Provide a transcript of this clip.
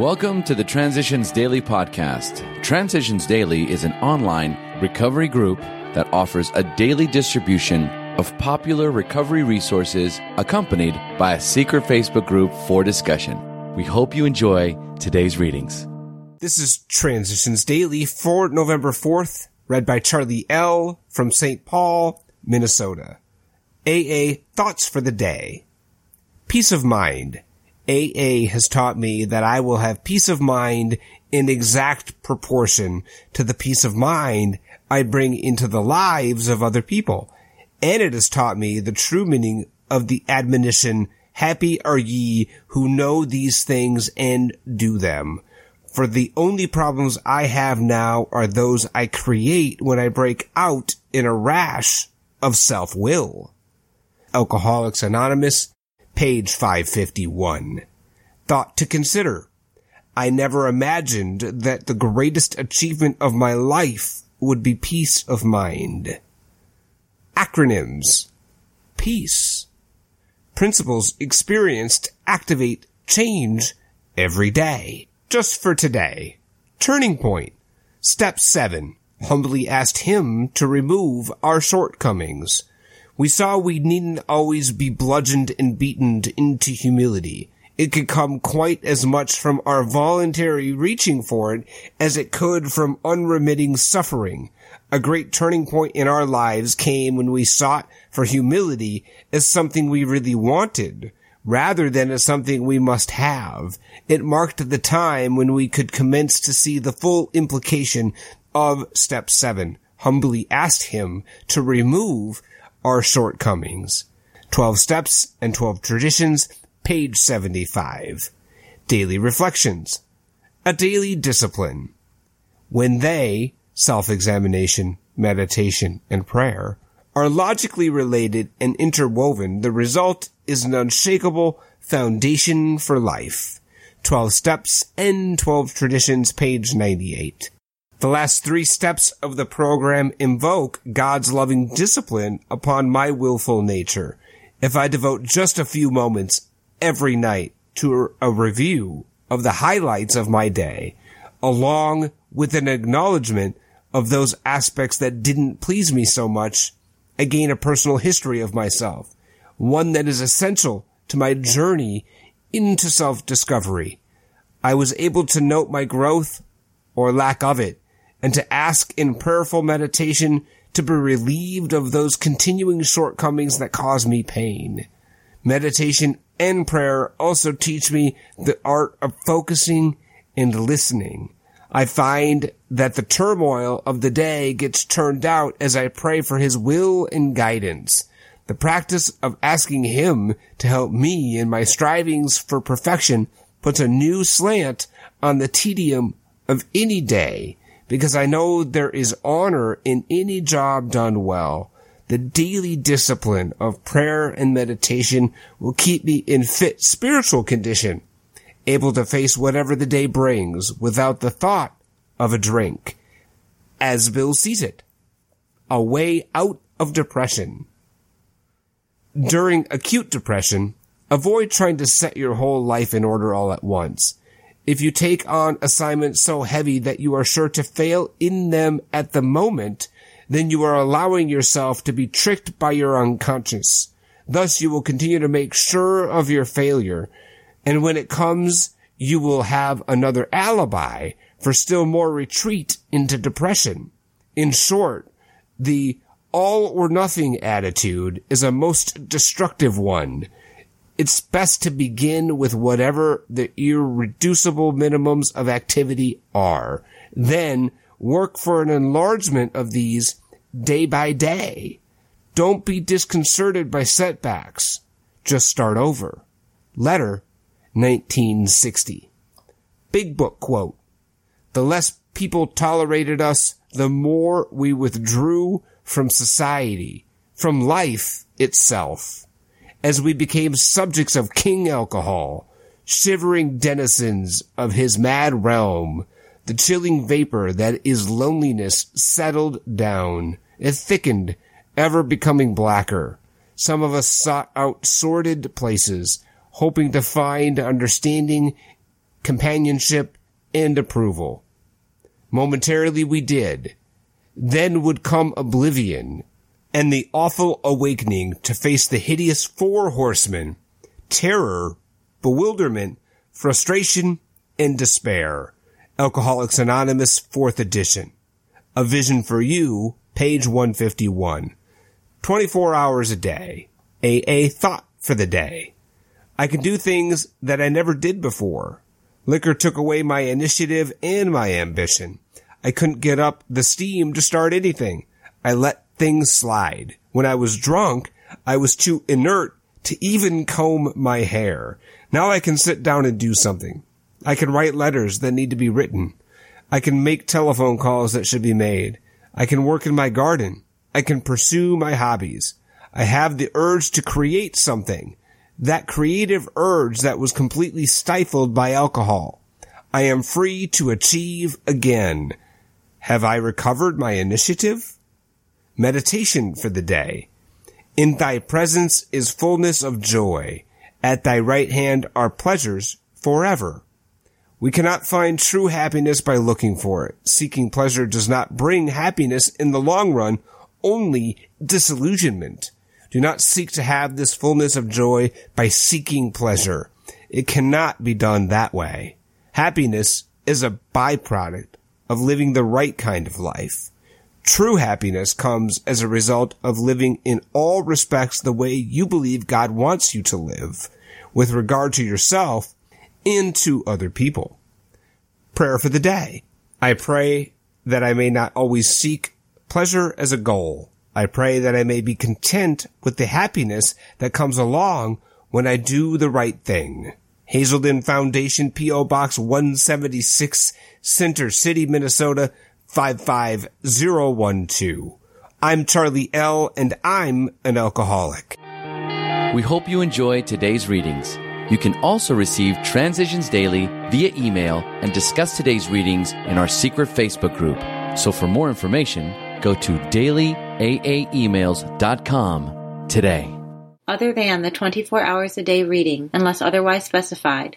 Welcome to the Transitions Daily podcast. Transitions Daily is an online recovery group that offers a daily distribution of popular recovery resources accompanied by a secret Facebook group for discussion. We hope you enjoy today's readings. This is Transitions Daily for November 4th, read by Charlie L. from St. Paul, Minnesota. AA Thoughts for the Day. Peace of Mind. AA has taught me that I will have peace of mind in exact proportion to the peace of mind I bring into the lives of other people. And it has taught me the true meaning of the admonition, happy are ye who know these things and do them. For the only problems I have now are those I create when I break out in a rash of self-will. Alcoholics Anonymous, page 551. Thought to consider. I never imagined that the greatest achievement of my life would be peace of mind. Acronyms. Peace. Principles experienced activate change every day. Just for today. Turning point. Step 7. Humbly asked him to remove our shortcomings. We saw we needn't always be bludgeoned and beaten into humility. It could come quite as much from our voluntary reaching for it as it could from unremitting suffering. A great turning point in our lives came when we sought for humility as something we really wanted, rather than as something we must have. It marked the time when we could commence to see the full implication of step seven. Humbly asked him to remove our shortcomings. 12 Steps and 12 Traditions, page 75. Daily Reflections. A daily discipline. When they, self-examination, meditation, and prayer, are logically related and interwoven, the result is an unshakable foundation for life. 12 Steps and 12 Traditions, page 98. The last three steps of the program invoke God's loving discipline upon my willful nature. If I devote just a few moments every night to a review of the highlights of my day, along with an acknowledgement of those aspects that didn't please me so much, I gain a personal history of myself, one that is essential to my journey into self-discovery. I was able to note my growth or lack of it and to ask in prayerful meditation to be relieved of those continuing shortcomings that cause me pain. Meditation and prayer also teach me the art of focusing and listening. I find that the turmoil of the day gets turned out as I pray for his will and guidance. The practice of asking him to help me in my strivings for perfection puts a new slant on the tedium of any day because I know there is honor in any job done well. The daily discipline of prayer and meditation will keep me in fit spiritual condition, able to face whatever the day brings without the thought of a drink. As Bill sees it, a way out of depression. During acute depression, avoid trying to set your whole life in order all at once if you take on assignments so heavy that you are sure to fail in them at the moment, then you are allowing yourself to be tricked by your unconscious. Thus you will continue to make sure of your failure. And when it comes, you will have another alibi for still more retreat into depression. In short, the all or nothing attitude is a most destructive one it's best to begin with whatever the irreducible minimums of activity are. Then work for an enlargement of these day by day. Don't be disconcerted by setbacks. Just start over. Letter 1960. Big Book quote. The less people tolerated us, the more we withdrew from society, from life itself as we became subjects of King Alcohol, shivering denizens of his mad realm. The chilling vapor that is loneliness settled down. It thickened, ever becoming blacker. Some of us sought out sordid places, hoping to find understanding companionship, and approval. Momentarily we did. Then would come oblivion and the awful awakening to face the hideous four horsemen, terror, bewilderment, frustration, and despair. Alcoholics Anonymous, fourth edition. A Vision for You, page 151. 24 hours a day. AA thought for the day. I can do things that I never did before. Liquor took away my initiative and my ambition. I couldn't get up the steam to start anything. I let things slide. When I was drunk, I was too inert to even comb my hair. Now I can sit down and do something. I can write letters that need to be written. I can make telephone calls that should be made. I can work in my garden. I can pursue my hobbies. I have the urge to create something. That creative urge that was completely stifled by alcohol. I am free to achieve again. Have I recovered my initiative? Meditation for the day. In thy presence is fullness of joy. At thy right hand are pleasures forever. We cannot find true happiness by looking for it. Seeking pleasure does not bring happiness in the long run, only disillusionment. Do not seek to have this fullness of joy by seeking pleasure. It cannot be done that way. Happiness is a byproduct of living the right kind of life. True happiness comes as a result of living in all respects the way you believe God wants you to live, with regard to yourself and to other people. Prayer for the day. I pray that I may not always seek pleasure as a goal. I pray that I may be content with the happiness that comes along when I do the right thing. Hazelden Foundation, P.O. Box 176, Center City, Minnesota 55012. I'm Charlie L. and I'm an alcoholic. We hope you enjoy today's readings. You can also receive Transitions Daily via email and discuss today's readings in our secret Facebook group. So for more information, go to dailyaaemails.com today. Other than the 24 hours a day reading, unless otherwise specified,